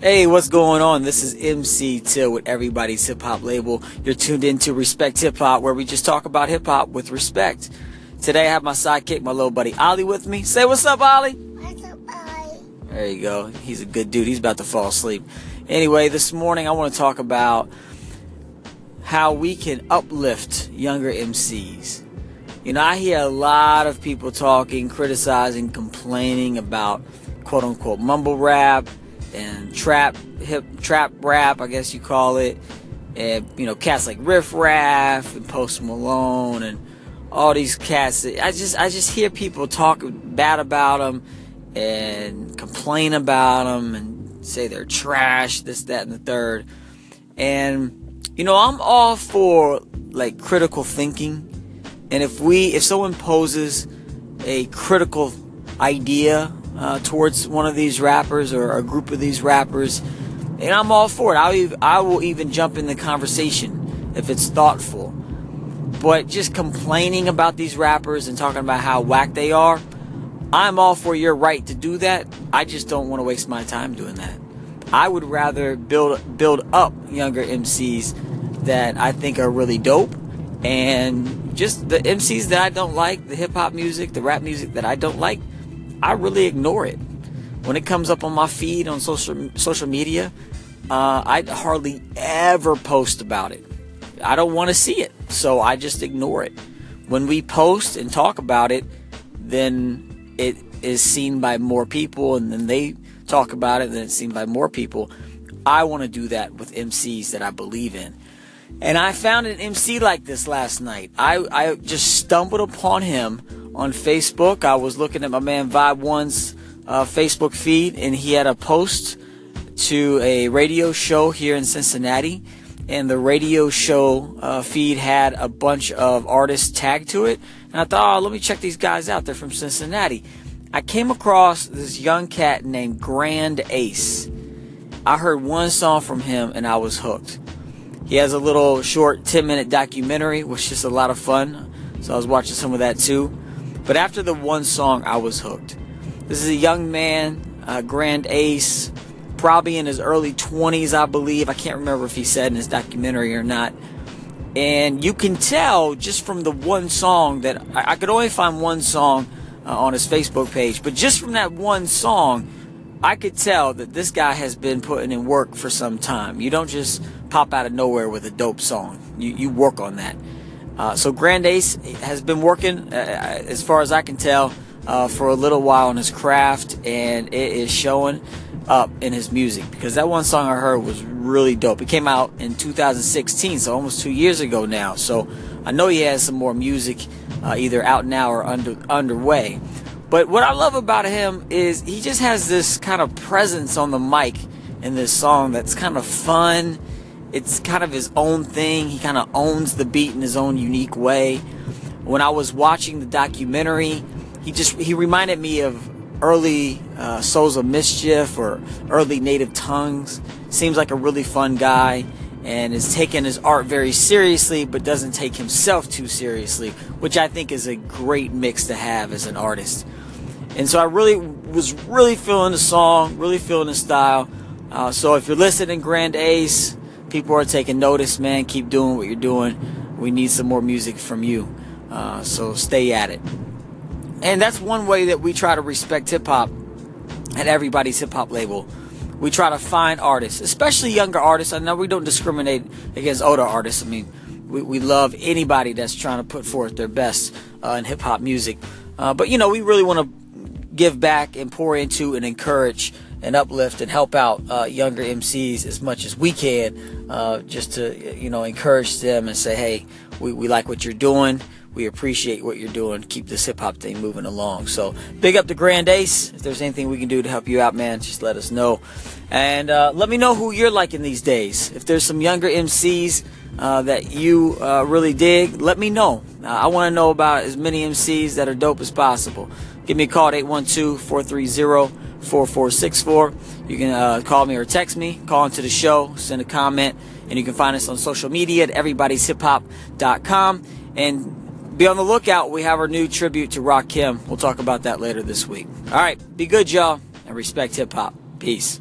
Hey, what's going on? This is MC Till with everybody's hip hop label. You're tuned into Respect Hip Hop, where we just talk about hip hop with respect. Today I have my sidekick, my little buddy Ollie, with me. Say what's up, Ollie. What's up, Ollie? There you go. He's a good dude. He's about to fall asleep. Anyway, this morning I want to talk about how we can uplift younger MCs. You know, I hear a lot of people talking, criticizing, complaining about quote unquote mumble rap and trap hip trap rap, I guess you call it. And you know, cats like Riff Raff and Post Malone and all these cats. I just I just hear people talk bad about them and complain about them and say they're trash, this, that, and the third. And you know, I'm all for like critical thinking and if we, if someone poses a critical idea uh, towards one of these rappers or a group of these rappers, and I'm all for it. I'll, I will even jump in the conversation if it's thoughtful. But just complaining about these rappers and talking about how whack they are, I'm all for your right to do that. I just don't want to waste my time doing that. I would rather build build up younger MCs that I think are really dope and just the MCs that I don't like, the hip hop music, the rap music that I don't like, I really ignore it. When it comes up on my feed on social social media, uh, I hardly ever post about it. I don't want to see it, so I just ignore it. When we post and talk about it, then it is seen by more people, and then they talk about it, then it's seen by more people. I want to do that with MCs that I believe in. And I found an MC like this last night. I, I just stumbled upon him on Facebook. I was looking at my man Vibe One's uh, Facebook feed, and he had a post to a radio show here in Cincinnati. And the radio show uh, feed had a bunch of artists tagged to it. And I thought, oh, let me check these guys out. They're from Cincinnati. I came across this young cat named Grand Ace. I heard one song from him and I was hooked. He has a little short 10 minute documentary, which is a lot of fun. So I was watching some of that too. But after the one song, I was hooked. This is a young man, a Grand Ace, probably in his early 20s, I believe. I can't remember if he said in his documentary or not. And you can tell just from the one song that I, I could only find one song uh, on his Facebook page, but just from that one song, I could tell that this guy has been putting in work for some time. You don't just pop out of nowhere with a dope song. You, you work on that. Uh, so Grand Ace has been working, uh, uh, as far as I can tell, uh, for a little while on his craft, and it is showing up in his music because that one song I heard was really dope. It came out in 2016, so almost two years ago now. So I know he has some more music uh, either out now or under underway. But what I love about him is he just has this kind of presence on the mic in this song that's kind of fun. It's kind of his own thing. He kind of owns the beat in his own unique way. When I was watching the documentary, he just he reminded me of early uh, Souls of Mischief or early Native Tongues. Seems like a really fun guy and is taking his art very seriously but doesn't take himself too seriously, which I think is a great mix to have as an artist. And so I really was really feeling the song, really feeling the style. Uh, so if you're listening, Grand Ace, people are taking notice, man. Keep doing what you're doing. We need some more music from you. Uh, so stay at it. And that's one way that we try to respect hip hop at everybody's hip hop label. We try to find artists, especially younger artists. I know we don't discriminate against older artists. I mean, we, we love anybody that's trying to put forth their best uh, in hip hop music. Uh, but you know, we really want to give back and pour into and encourage and uplift and help out uh, younger MCs as much as we can, uh, just to you know encourage them and say, hey, we, we like what you're doing. We appreciate what you're doing. Keep this hip hop thing moving along. So big up to Grand Ace. If there's anything we can do to help you out, man, just let us know. And uh, let me know who you're liking these days. If there's some younger MCs uh, that you uh, really dig, let me know. I want to know about as many MCs that are dope as possible. Give me a call at 812-430-4464. You can uh, call me or text me, call into the show, send a comment, and you can find us on social media at everybody'shiphop.com. And be on the lookout. We have our new tribute to Rakim. We'll talk about that later this week. All right. Be good, y'all, and respect hip hop. Peace.